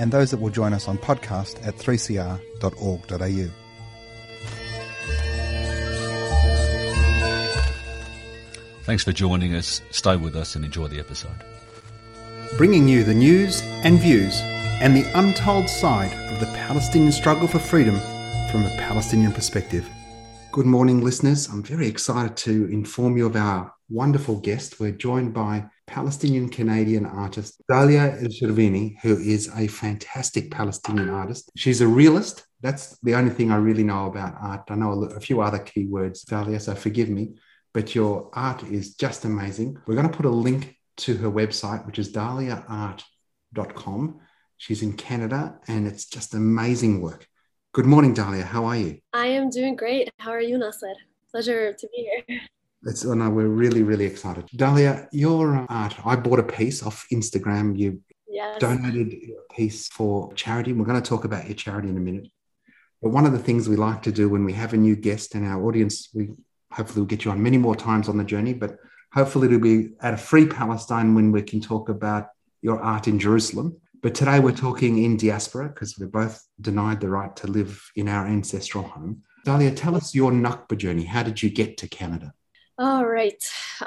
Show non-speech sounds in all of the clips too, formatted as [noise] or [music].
and those that will join us on podcast at 3cr.org.au. Thanks for joining us. Stay with us and enjoy the episode. Bringing you the news and views and the untold side of the Palestinian struggle for freedom from a Palestinian perspective. Good morning, listeners. I'm very excited to inform you of our wonderful guest. We're joined by Palestinian Canadian artist Dalia El who is a fantastic Palestinian artist. She's a realist. That's the only thing I really know about art. I know a few other keywords, Dalia, so forgive me, but your art is just amazing. We're going to put a link to her website, which is daliaart.com. She's in Canada and it's just amazing work. Good morning, Dalia. How are you? I am doing great. How are you, Nasser? Pleasure to be here. [laughs] It's, oh no, we're really, really excited. Dalia, your uh, art, I bought a piece off Instagram. You yes. donated a piece for charity. We're going to talk about your charity in a minute. But one of the things we like to do when we have a new guest in our audience, we hopefully will get you on many more times on the journey, but hopefully it'll be at a free Palestine when we can talk about your art in Jerusalem. But today we're talking in diaspora because we're both denied the right to live in our ancestral home. Dalia, tell us your Nakba journey. How did you get to Canada? All right.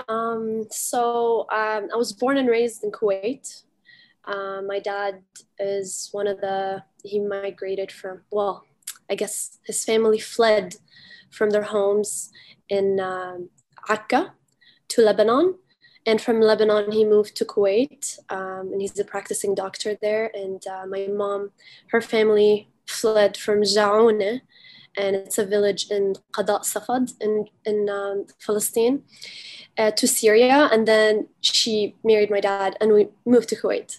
Um, so um, I was born and raised in Kuwait. Uh, my dad is one of the, he migrated from, well, I guess his family fled from their homes in um, Akka to Lebanon and from Lebanon, he moved to Kuwait, um, and he's a practicing doctor there. And uh, my mom, her family fled from Jaoune, and it's a village in Qada Safad in, in um, Palestine, uh, to Syria. And then she married my dad, and we moved to Kuwait.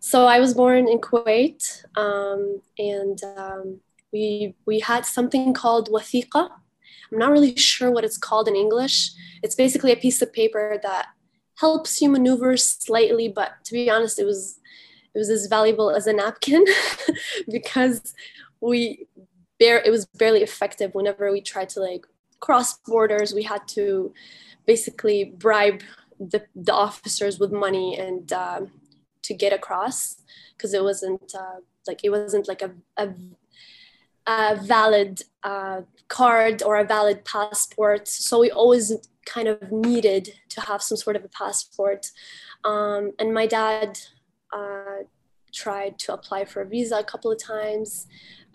So I was born in Kuwait, um, and um, we, we had something called wathiqa. I'm not really sure what it's called in English. It's basically a piece of paper that helps you maneuver slightly, but to be honest, it was it was as valuable as a napkin [laughs] because we bare it was barely effective whenever we tried to like cross borders. We had to basically bribe the, the officers with money and um, to get across because it wasn't uh, like it wasn't like a, a, a valid uh, card or a valid passport. So we always kind of needed to have some sort of a passport. Um, and my dad uh, tried to apply for a visa a couple of times,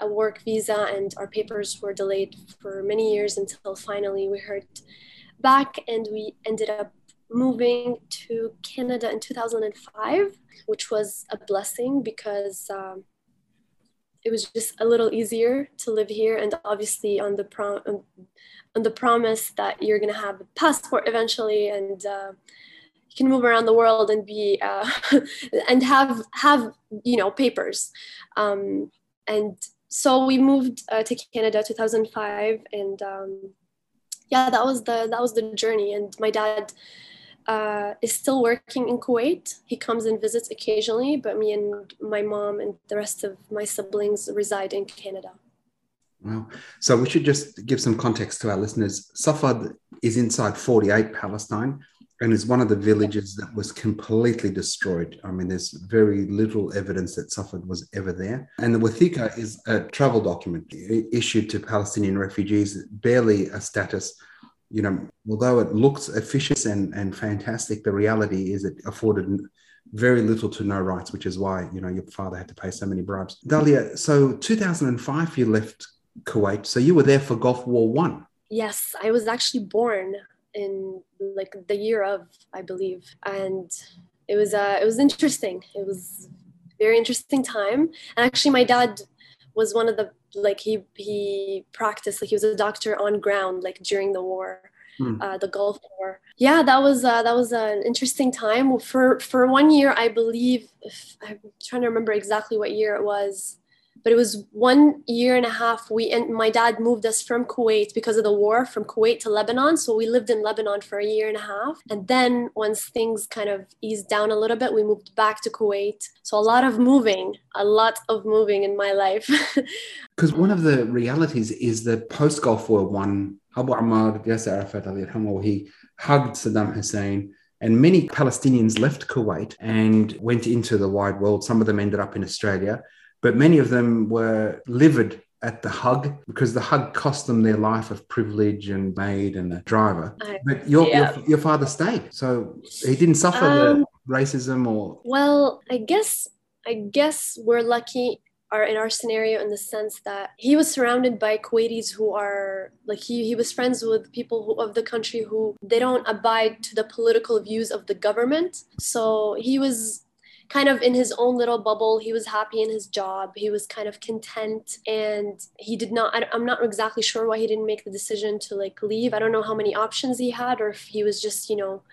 a work visa, and our papers were delayed for many years until finally we heard back and we ended up moving to Canada in 2005, which was a blessing because um, it was just a little easier to live here and obviously on the prom- on the promise that you're going to have a passport eventually and uh, you can move around the world and be uh, [laughs] and have have you know papers. Um, and so we moved uh, to canada 2005 and um, yeah that was the that was the journey and my dad uh, is still working in Kuwait. He comes and visits occasionally, but me and my mom and the rest of my siblings reside in Canada. Wow. So we should just give some context to our listeners. Safad is inside 48 Palestine and is one of the villages that was completely destroyed. I mean, there's very little evidence that Safad was ever there. And the Wathika is a travel document issued to Palestinian refugees, barely a status. You know, although it looks efficient and, and fantastic, the reality is it afforded very little to no rights, which is why, you know, your father had to pay so many bribes. Dalia, so 2005, you left Kuwait. So you were there for Gulf War One. Yes, I was actually born in like the year of, I believe, and it was uh, it was interesting. It was very interesting time. And actually, my dad was one of the like he he practiced like he was a doctor on ground like during the war. Hmm. Uh, the Gulf War. Yeah, that was uh, that was an interesting time. For for one year, I believe. If, I'm trying to remember exactly what year it was but it was one year and a half we and my dad moved us from kuwait because of the war from kuwait to lebanon. So we lived in lebanon for a year and a half. And then once things kind of eased down a little bit we moved back to kuwait. So a lot of moving a lot of moving in my life. [laughs] Because one of the realities is that post gulf war one abu ammar yasser arafat he hugged saddam hussein and many Palestinians left Kuwait and went into the wide world. Some of them ended up in Australia but many of them were livid at the hug because the hug cost them their life of privilege and maid and a driver. But your, yeah. your, your father stayed, so he didn't suffer um, the racism or. Well, I guess I guess we're lucky are in our scenario in the sense that he was surrounded by Kuwaitis who are like he he was friends with people who, of the country who they don't abide to the political views of the government. So he was kind of in his own little bubble. He was happy in his job. He was kind of content and he did not, I, am not exactly sure why he didn't make the decision to like leave. I don't know how many options he had or if he was just, you know,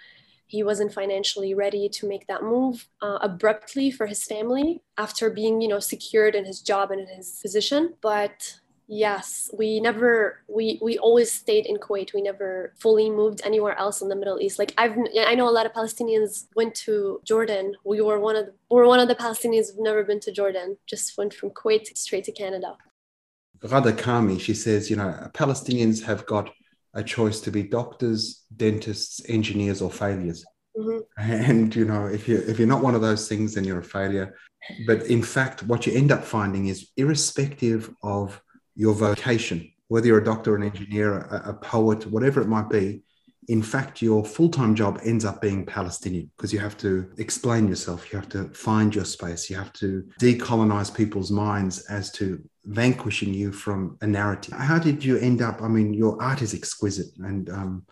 he wasn't financially ready to make that move uh, abruptly for his family after being, you know, secured in his job and in his position. But Yes, we never we we always stayed in Kuwait. We never fully moved anywhere else in the Middle East. Like I've I know a lot of Palestinians went to Jordan. We were one of the, we were one of the Palestinians who've never been to Jordan. Just went from Kuwait straight to Canada. Ghada Karmi, she says, you know, Palestinians have got a choice to be doctors, dentists, engineers, or failures. Mm-hmm. And you know, if you if you're not one of those things, then you're a failure. But in fact, what you end up finding is, irrespective of your vocation, whether you're a doctor, an engineer, a, a poet, whatever it might be, in fact, your full time job ends up being Palestinian because you have to explain yourself, you have to find your space, you have to decolonize people's minds as to vanquishing you from a narrative. How did you end up? I mean, your art is exquisite. And um,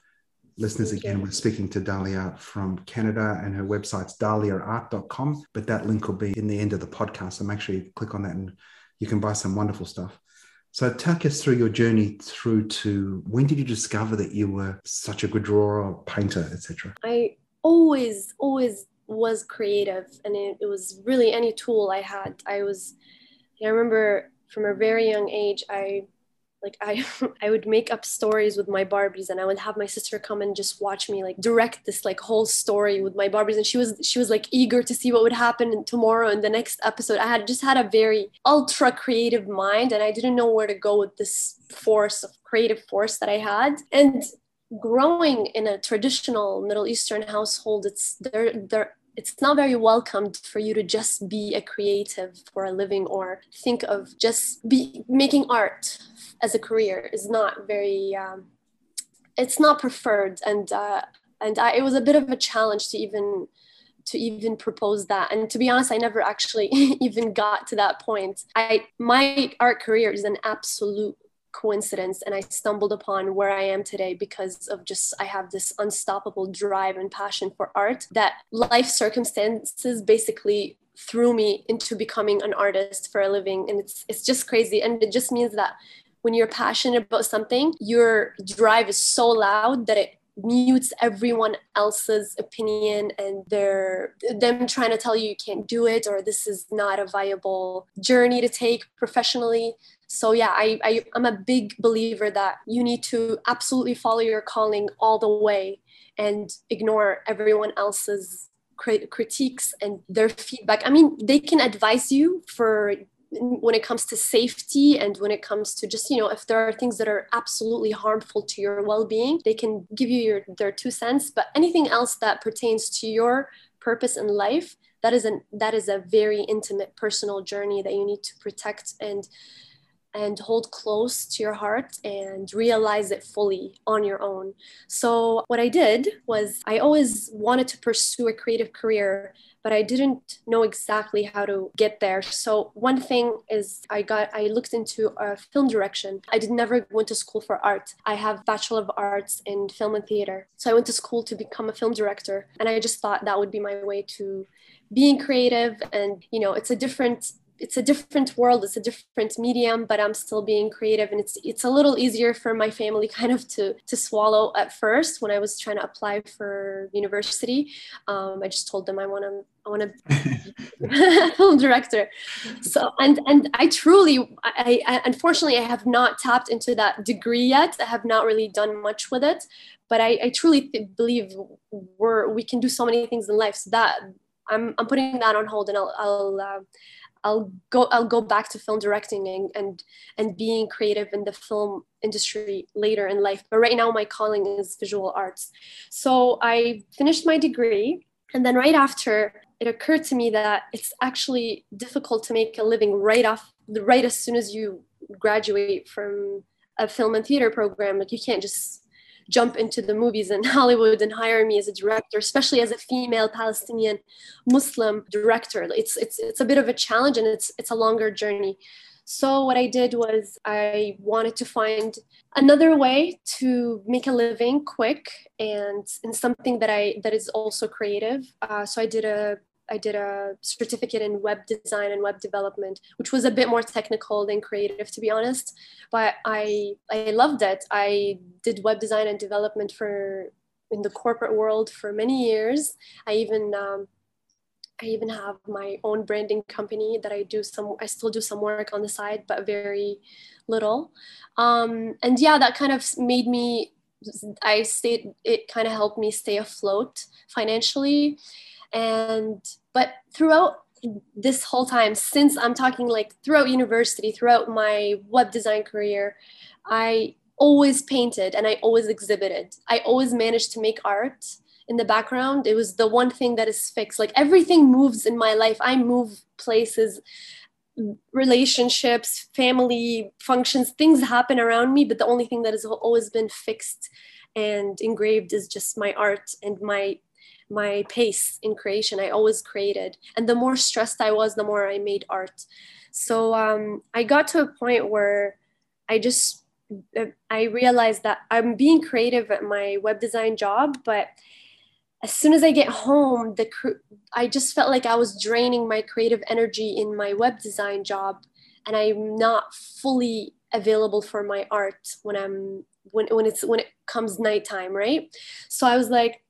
listeners, again, we're speaking to Dalia from Canada, and her website's daliaart.com. But that link will be in the end of the podcast. So make sure you click on that and you can buy some wonderful stuff. So take us through your journey through to when did you discover that you were such a good drawer, painter, etc. I always, always was creative, and it, it was really any tool I had. I was. I remember from a very young age, I like i [laughs] i would make up stories with my barbies and i would have my sister come and just watch me like direct this like whole story with my barbies. And she was she was like eager to see what would happen tomorrow in the next episode. I had just had a very ultra creative mind and i didn't know where to go with this force of creative force that i had. And growing in a traditional middle eastern household it's there there it's not very welcomed for you to just be a creative for a living or think of just be making art as a career is not very um, it's not preferred. And uh, and I, it was a bit of a challenge to even to even propose that. And to be honest i never actually [laughs] even got to that point. I my art career is an absolute coincidence and i stumbled upon where i am today because of just i have this unstoppable drive and passion for art that life circumstances basically threw me into becoming an artist for a living. And it's it's just crazy. And it just means that when you're passionate about something, your drive is so loud that it mutes everyone else's opinion and they're them trying to tell you you can't do it or this is not a viable journey to take professionally. So yeah I, I i'm a big believer that you need to absolutely follow your calling all the way and ignore everyone else's critiques and their feedback. I mean they can advise you for when it comes to safety and when it comes to just you know if there are things that are absolutely harmful to your well-being they can give you your their two cents. But anything else that pertains to your purpose in life that is an that is a very intimate personal journey that you need to protect and and hold close to your heart and realize it fully on your own. So, what I did was I always wanted to pursue a creative career, but I didn't know exactly how to get there. So, one thing is I got I looked into a film direction. I did never went to school for art. I have Bachelor of Arts in film and theater. So, I went to school to become a film director, and I just thought that would be my way to being creative and you know it's a different it's a different world it's a different medium but i'm still being creative and it's it's a little easier for my family [laughs] kind of to to swallow at first when i was trying to apply for university. Um, i just told them i want to i want to film director. So and and i truly I, I unfortunately i have not tapped into that degree yet. I have not really done much with it but i, I truly th- believe we're we can do so many things in life. So that i'm, I'm putting that on hold and i'll, I'll uh, I'll go I'll go back to film directing and, and and being creative in the film industry later in life. But right now my calling is visual arts. So I finished my degree and then right after it occurred to me that it's actually difficult to make a living right off right as soon as you graduate from a film and theater program. Like you can't just jump into the movies in [laughs] Hollywood and hire me as a director, especially as a female Palestinian Muslim director. It's it's it's a bit of a challenge and it's it's a longer journey. So what I did was I wanted to find another way to make a living quick and in something that I that is also creative. Uh, so I did a I did a certificate in web design and web development, which was a bit more technical than creative, to be honest. But I I loved it. I did web design and development for in the corporate world for many years. I even um, I even have my own branding company that I do some. I still do some work on the side, but very little. Um, and yeah, that kind of made me. I stayed. It kind of helped me stay afloat financially and but throughout this whole time since i'm talking like throughout university throughout my web design career i always painted and i always exhibited. I always managed to make art in the background. It was the one thing that is fixed. Like everything moves in my life. I move places relationships family functions things happen around me but the only thing that has always been fixed and engraved is just my art and my my pace in creation. I always created. And the more stressed I was, the more I made art. So um, I got to a point where I just, uh, I realized that I'm being creative at my web design job, but as soon as I get home, the I just felt like I was draining my creative energy in my web design job, and I'm not fully available for my art when I'm when when it's when it comes nighttime, right? So I was like,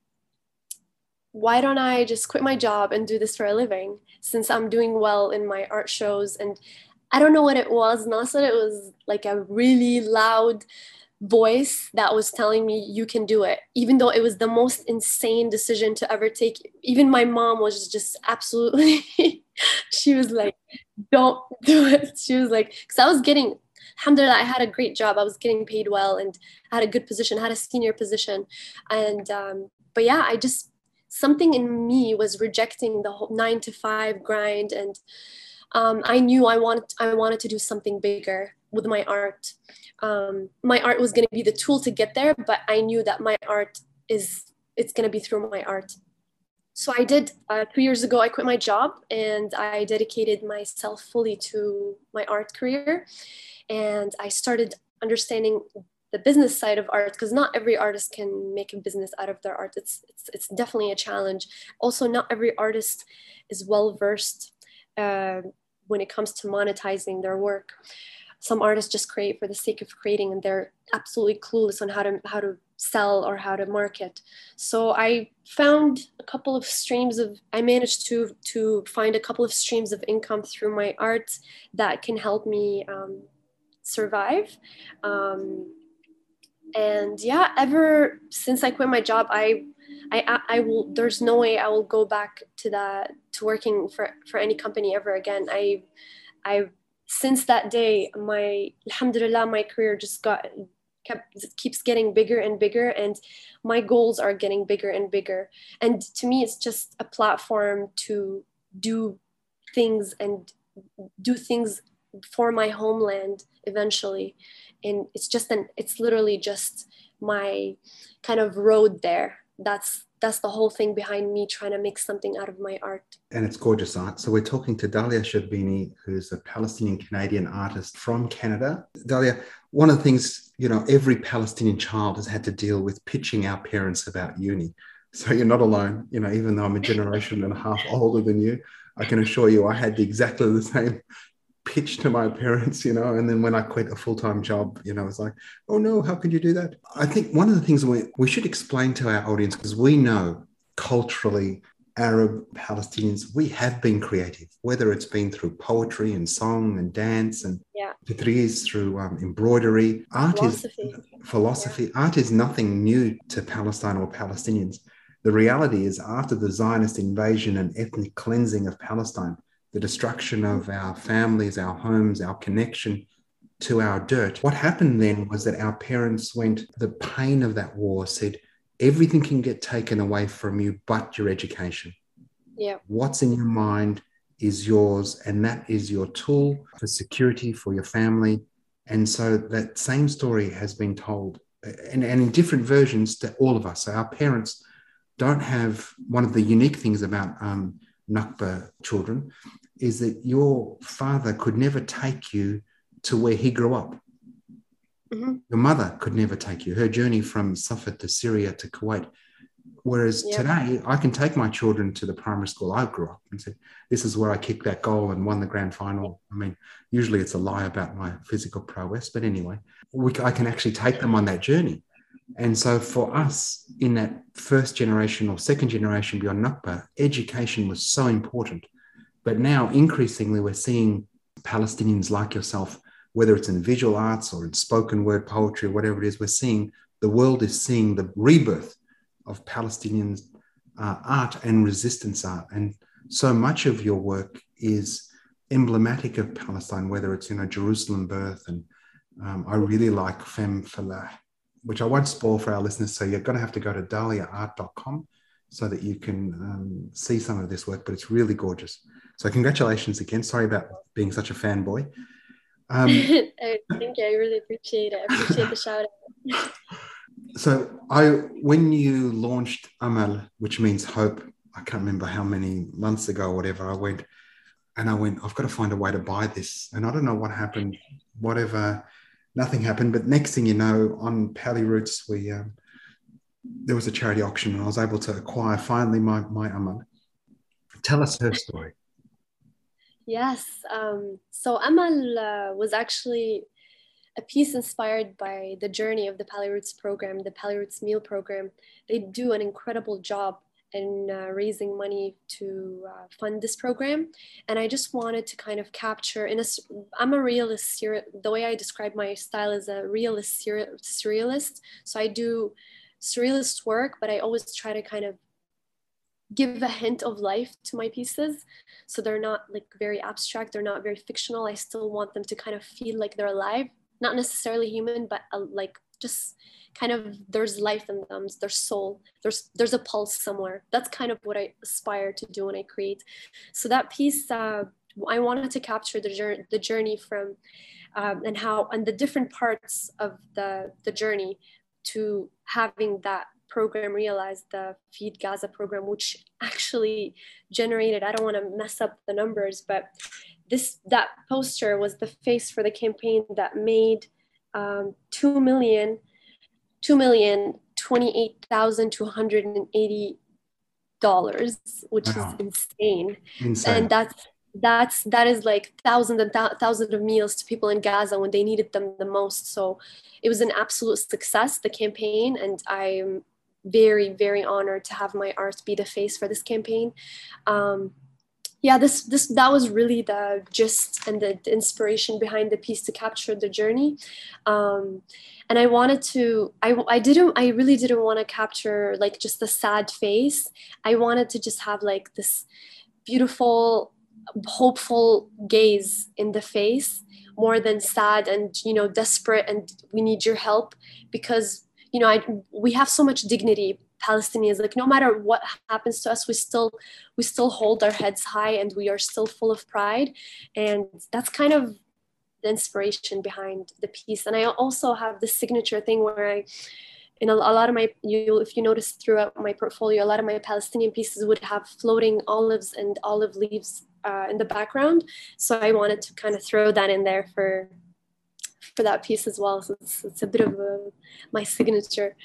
why don't I just quit my job and do this for a living since I'm doing well in my art shows? And I don't know what it was. Nasser, it was like a really loud voice that was telling me you can do it even though it was the most insane decision to ever take even my mom was just absolutely [laughs] she was like don't do it she was like because i was getting alhamdulillah i had a great job i was getting paid well and had a good position had a senior position and um, but yeah i just something in me was rejecting the whole nine to five grind and um, i knew i wanted i wanted to do something bigger with my art. Um, my art was going to be the tool to get there but i knew that my art is it's going to be through my art. So i did uh, two years ago i quit my job and i dedicated myself fully to my art career. And i started understanding the business side of art because not every artist can make a business out of their art it's, it's, it's definitely a challenge. Also not every artist is well versed uh, when it comes to monetizing their work. Some artists just create for the sake of creating and they're absolutely clueless on how to how to sell or how to market. So i found a couple of streams of i managed to to find a couple of streams of income through my art that can help me um, survive. Um, and yeah ever since i quit my job i i i will there's no way i will go back to that to working for for any company ever again. I i since that day my alhamdulillah my career just got kept keeps getting bigger and bigger and my goals are getting bigger and bigger. And to me it's just a platform to do things and do things for my homeland eventually and it's just an it's literally just my kind of road there that's that's the whole thing behind me trying to make something out of my art. And it's gorgeous art. So we're talking to Dalia Sherbini, who's a Palestinian Canadian artist from Canada. Dalia, one of the things, you know, every Palestinian child has had to deal with pitching our parents about uni. So you're not alone. You know, even though I'm a generation and a half older than you, I can assure you I had exactly the same pitch to my parents, you know. And then when I quit a full time job, you know, it's like, oh no, how could you do that? I think one of the things we, we should explain to our audience, because we know culturally Arab Palestinians, we have been creative, whether it's been through poetry and song and dance and yeah. through um, embroidery. Art philosophy. is philosophy. Yeah. Art is nothing new to Palestine or Palestinians. The reality is, after the Zionist invasion and ethnic cleansing of Palestine, the destruction of our families, our homes, our connection to our dirt, what happened then was that our parents went, the pain of that war said, everything can get taken away from you but your education. Yeah. What's in your mind is yours, and that is your tool for security for your family. And so that same story has been told and, and in different versions to all of us. So our parents don't have one of the unique things about um, Nakba children is that your father could never take you to where he grew up. Mm-hmm. Your mother could never take you. Her journey from Safed to Syria to Kuwait. Whereas yeah. today, I can take my children to the primary school I grew up and say, This is where I kicked that goal and won the grand final. I mean, usually it's a lie about my physical prowess, but anyway, we, I can actually take them on that journey. And so for us in that first generation or second generation beyond Nakba, education was so important. But now increasingly, we're seeing Palestinians like yourself whether it's in visual arts or in spoken word poetry or whatever it is, we're seeing the world is seeing the rebirth of Palestinian uh, art and resistance art. And so much of your work is emblematic of Palestine, whether it's you know Jerusalem birth, and um, I really like Femme Falah, which I won't spoil for our listeners. So you're going to have to go to daliaart.com so that you can um, see some of this work, but it's really gorgeous. So congratulations again. Sorry about being such a fanboy. [laughs] Um, Thank you. I really appreciate it. I appreciate the shout out. so I, when you launched Amal, which means hope, I can't remember how many months ago, or whatever, I went and I went, I've got to find a way to buy this. And I don't know what happened, whatever, nothing happened. But next thing you know, on Pali Roots, we, um, there was a charity auction and I was able to acquire finally my, my Amal. Tell us her story. Yes. Um, so Amal uh, was actually a piece inspired by the journey of the Pali Roots program, the Pali Roots meal program. They do an incredible job in uh, raising money to uh, fund this program. And I just wanted to kind of capture in a, I'm a realist, the way I describe my style is a realist surrealist. So I do surrealist work, but I always try to kind of give a hint of life to my pieces. So they're not like very abstract. They're not very fictional. I still want them to kind of feel like they're alive. Not necessarily human but uh, like just kind of there's life in them. There's soul. There's there's a pulse somewhere. That's kind of what i aspire to do when i create. So that piece uh, i wanted to capture the journey the journey from um, and how and the different parts of the the journey to having that program realized, the Feed Gaza program, which actually generated, I don't want to mess up the numbers, but this that poster was the face for the campaign that made um, 2 million, 2 million, 28,280 dollars, which wow. is insane. insane. And that's that's that is like thousands and th- thousands of meals to people in Gaza when they needed them the most. So it was an absolute success, the campaign, and I'm very very honored to have my art be the face for this campaign. Um, yeah this this that was really the gist and the, the, inspiration behind the piece to capture the journey. Um, and i wanted to I, I didn't i really didn't want to capture like just the sad face. I wanted to just have like this beautiful hopeful gaze in the face more than sad and you know desperate and we need your help because you know, I, we have so much dignity palestinians like no matter what happens to us we still we still hold our heads high and we are still full of pride. And that's kind of the inspiration behind the piece. And i also have this signature thing where i in a, a lot of my you if you notice throughout my portfolio a lot of my palestinian pieces would have floating olives and olive leaves uh, in the background. So i wanted to kind of throw that in there for for that piece as well. So it's, it's a bit of a, my signature.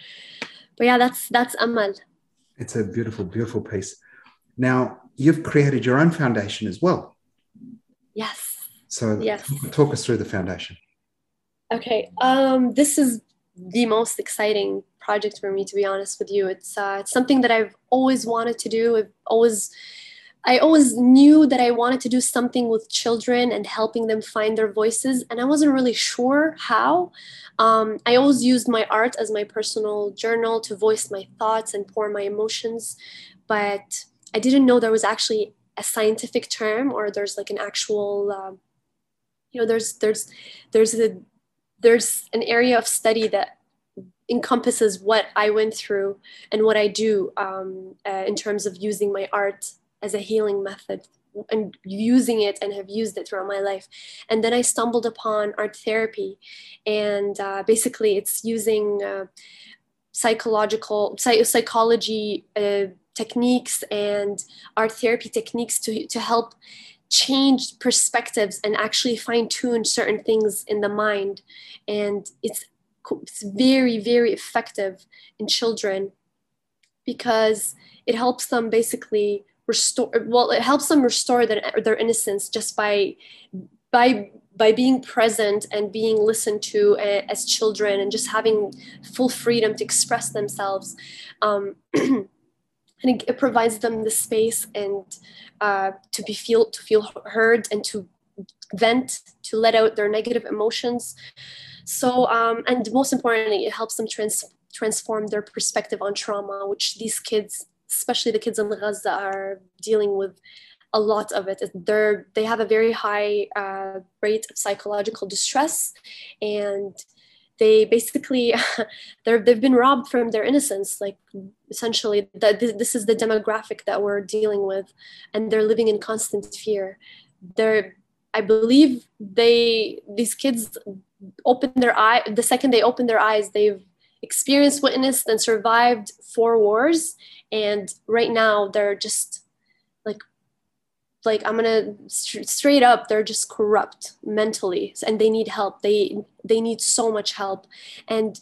But yeah, that's that's Amal. It's a beautiful, beautiful piece. Now, you've created your own foundation as well. Yes. So, yes. talk, talk us through the foundation. Okay. Um, this is the most exciting project for me, to be honest with you. It's, uh, it's something that I've always wanted to do. I've always I always knew that I wanted to do something with children and helping them find their voices, and I wasn't really sure how. Um, I always used my art as my personal journal to voice my thoughts and pour my emotions, but I didn't know there was actually a scientific term or there's like an actual, um, you know, there's there's there's a there's an area of study that encompasses what I went through and what I do um, uh, in terms of using my art as a healing method and using it and have used it throughout my life. And then I stumbled upon art therapy, and uh, basically it's using uh, psychological psych- psychology uh, techniques and art therapy techniques to to help change perspectives and actually fine tune certain things in the mind. And it's it's very very effective in children because it helps them basically restore well it helps them restore their, their innocence just by by by being present and being listened to uh, as children and just having full freedom to express themselves. Um, [clears throat] and it, it, provides them the space and uh, to be feel to feel heard and to vent to let out their negative emotions. So um, and most importantly it helps them trans- transform their perspective on trauma which these kids especially the kids in Gaza are dealing with a lot of it. They're they have a very high uh, rate of psychological distress, and they basically [laughs] they're they've been robbed from their innocence. Like essentially, that this is the demographic that we're dealing with, and they're living in constant fear. They're I believe they these kids open their eye the second they open their eyes they've experienced witnessed and survived four wars. And right now they're just like like i'm gonna st- straight up they're just corrupt mentally and they need help. They they need so much help. And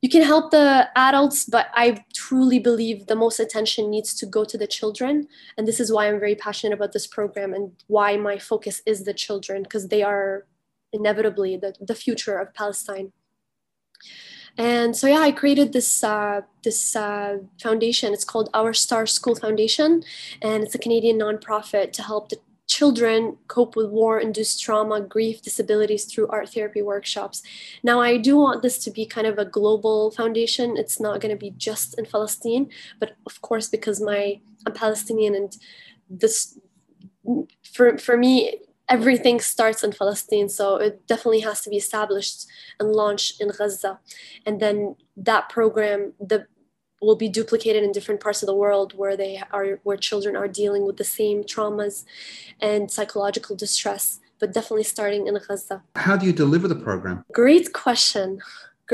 you can help the adults but i truly believe the most attention needs to go to the children. And this is why i'm very passionate about this program and why my focus is the children because they are inevitably the, the future of palestine and so yeah, I created this uh, this uh, foundation. It's called Our Star School Foundation, and it's a Canadian nonprofit to help the children cope with war-induced trauma, grief, disabilities through art therapy workshops. Now, I do want this to be kind of a global foundation. It's not going to be just in Palestine, but of course, because my I'm Palestinian and this for for me everything starts in Palestine, so it definitely has to be established and launched in Gaza. And then that program the, will be duplicated in different parts of the world where they are where children are dealing with the same traumas and psychological distress, but definitely starting in Gaza. How do you deliver the program? Great question.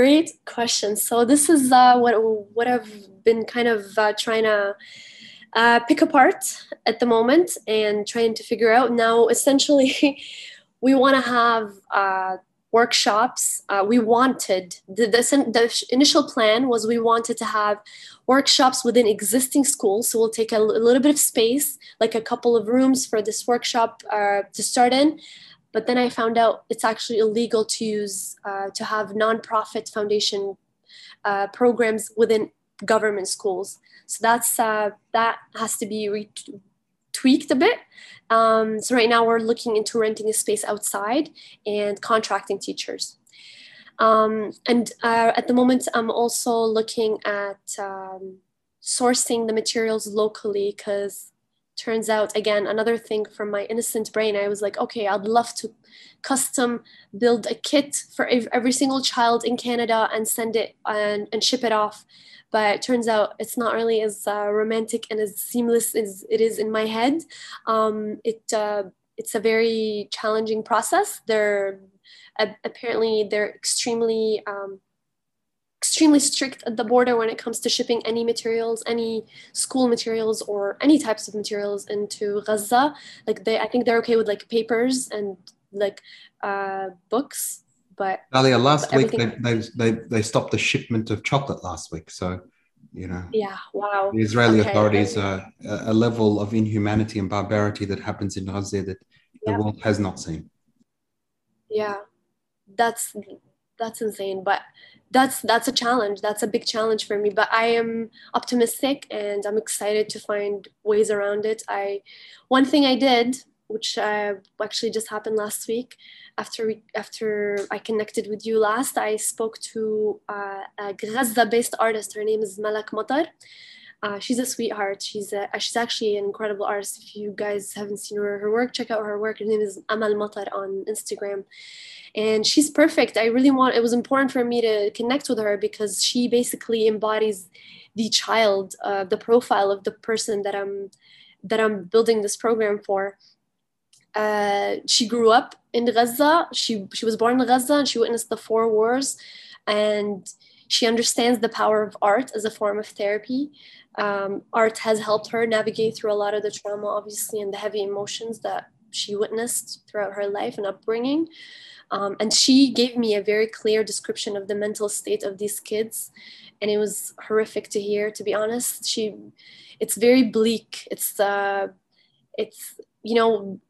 Great question. So this is uh, what what I've been kind of uh, trying to uh, pick apart at the moment and trying to figure out. Now, [laughs] essentially, we want to have uh, workshops. Uh, we wanted the, the, the, initial plan was we wanted to have workshops within existing schools. So we'll take a, a little bit of space, like a couple of rooms for this workshop uh, to start in. But then I found out it's actually illegal to use uh, to have nonprofit foundation uh, programs within government schools. So that's uh, that has to be re- tweaked a bit. Um, so right now we're looking into renting a space outside and contracting teachers. Um, and uh, at the moment, I'm also looking at um, sourcing the materials locally because turns out again another thing from my innocent brain i was like okay i'd love to custom build a kit for every single child in canada and send it and, and ship it off but it turns out it's not really as uh, romantic and as seamless as it is in my head. Um, it uh, it's a very challenging process. They're apparently they're extremely um, extremely strict at the border when it comes to shipping any materials, any school materials or any types of materials into Gaza. Like they, I think they're okay with like papers and like uh, books, but last week they, they, they, they stopped the shipment of chocolate last week. So You know. Yeah. Wow. The Israeli Okay. authorities are a, a level of inhumanity and barbarity that happens in Gaza that the world has not seen. yeah that's that's insane but that's that's a challenge that's a big challenge for me but i am optimistic and i'm excited to find ways around it i one thing i did which uh, actually just happened last week after we after i connected with you last i spoke to uh, a gaza based artist her name is Malak Mattar uh, she's a sweetheart. She's a, she's actually an incredible artist. If you guys haven't seen her, her work, check out her work. Her name is Amal Matar on Instagram, and she's perfect. I really want. It was important for me to connect with her because she basically embodies the child, uh, the profile of the person that I'm that I'm building this program for. Uh, she grew up in Gaza. She she was born in Gaza and she witnessed the four wars, and she understands the power of art as a form of therapy. Um, art has helped her navigate through a lot of the trauma, obviously, and the heavy emotions that she witnessed throughout her life and upbringing. Um, and she gave me a very clear description of the mental state of these kids, and it was horrific to hear. To be honest, she, it's very bleak. It's, uh, it's you know,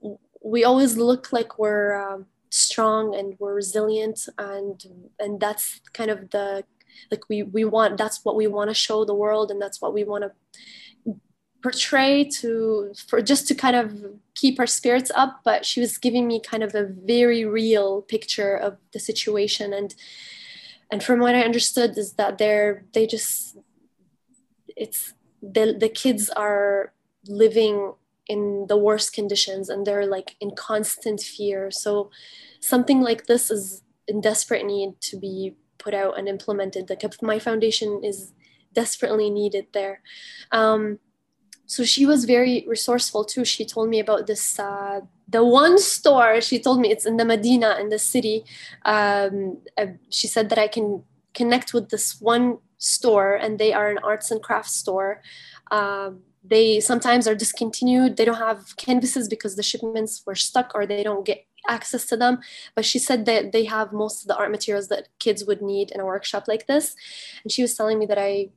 we always look like we're um, strong and we're resilient, and and that's kind of the like we we want that's what we want to show the world and that's what we want to portray to for just to kind of keep our spirits up but she was giving me kind of a very real picture of the situation and and from what i understood is that they're they just it's the the kids are living in the worst conditions and they're like in constant fear so something like this is in desperate need to be put out and implemented. Like my foundation is desperately needed there. Um, so she was very resourceful too. She told me about this. Uh, the one store she told me it's in the Medina in the city. Um, she said that I can connect with this one store, and they are an arts and crafts store. Um, they sometimes are discontinued. They don't have canvases because the shipments were stuck, or they don't get access to them. But she said that they have most of the art materials that kids would need in a workshop like this. And she was telling me that i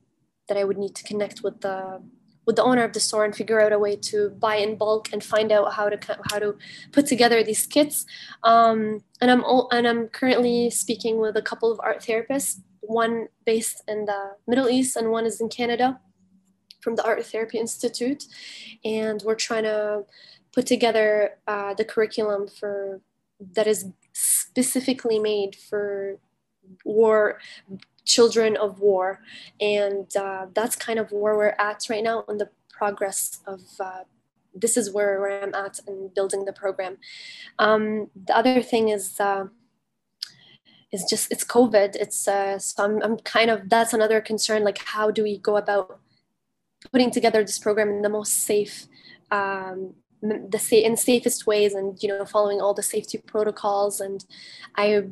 that i would need to connect with the with the owner of the store and figure out a way to buy in bulk and find out how to how to put together these kits. Um, and i'm all, and i'm currently speaking with a couple of art therapists one based in the middle east and one is in canada from the art therapy institute and we're trying to put together uh, the curriculum for that is specifically made for war children of war. And uh, that's kind of where we're at right now in the progress of uh, this is where, where i'm at in building the program. Um, the other thing is uh, is just it's covid. It's uh, so I'm, I'm kind of that's another concern like how do we go about putting together this program in the most safe um, the sa- in safest ways and you know following all the safety protocols. And i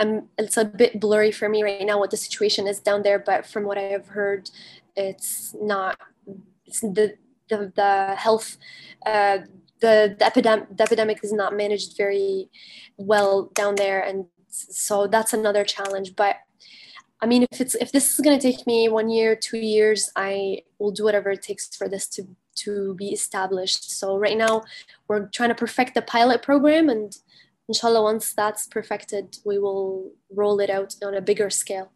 i'm it's a bit blurry for me right now what the situation is down there but from what i have heard it's not it's the the, the health uh, the the epidemic the epidemic is not managed very well down there. And so that's another challenge. But I mean, if it's if this is gonna take me one year, two years, I will do whatever it takes for this to to be established. So right now, we're trying to perfect the pilot program, and inshallah, once that's perfected, we will roll it out on a bigger scale.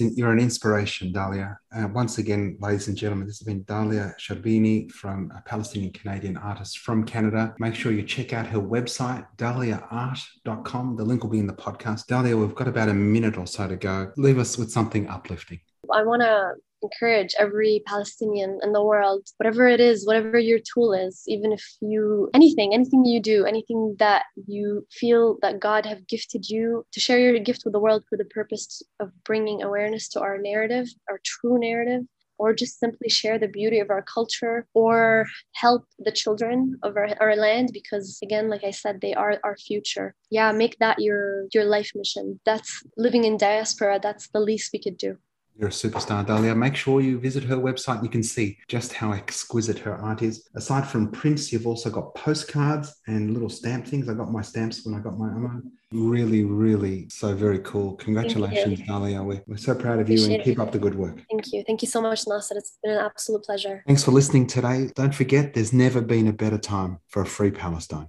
In, you're an inspiration, Dalia. Uh, once again, ladies and gentlemen, this has been Dalia Sharbini from a Palestinian Canadian artist from Canada. Make sure you check out her website, daliaart.com. The link will be in the podcast. Dalia, we've got about a minute or so to go. Leave us with something uplifting. I want to encourage every Palestinian in the world, whatever it is, whatever your tool is, even if you, anything, anything you do, anything that you feel that God have gifted you to share your gift with the world for the purpose of bringing awareness to our narrative, our true narrative, or just simply share the beauty of our culture or help the children of our, our land because again like i said they are our future. Yeah make that your your life mission. That's living in diaspora. That's the least we could do You're a superstar, Dalia. Make sure you visit her website. You can see just how exquisite her art is. Aside from prints, you've also got postcards and little stamp things. I got my stamps when I got my. Really, really so very cool. Congratulations, Dalia. We're, we're so proud of you and keep up the good work. Thank you. Thank you so much, Nasser. It's been an absolute pleasure. Thanks for listening today. Don't forget, there's never been a better time for a free Palestine.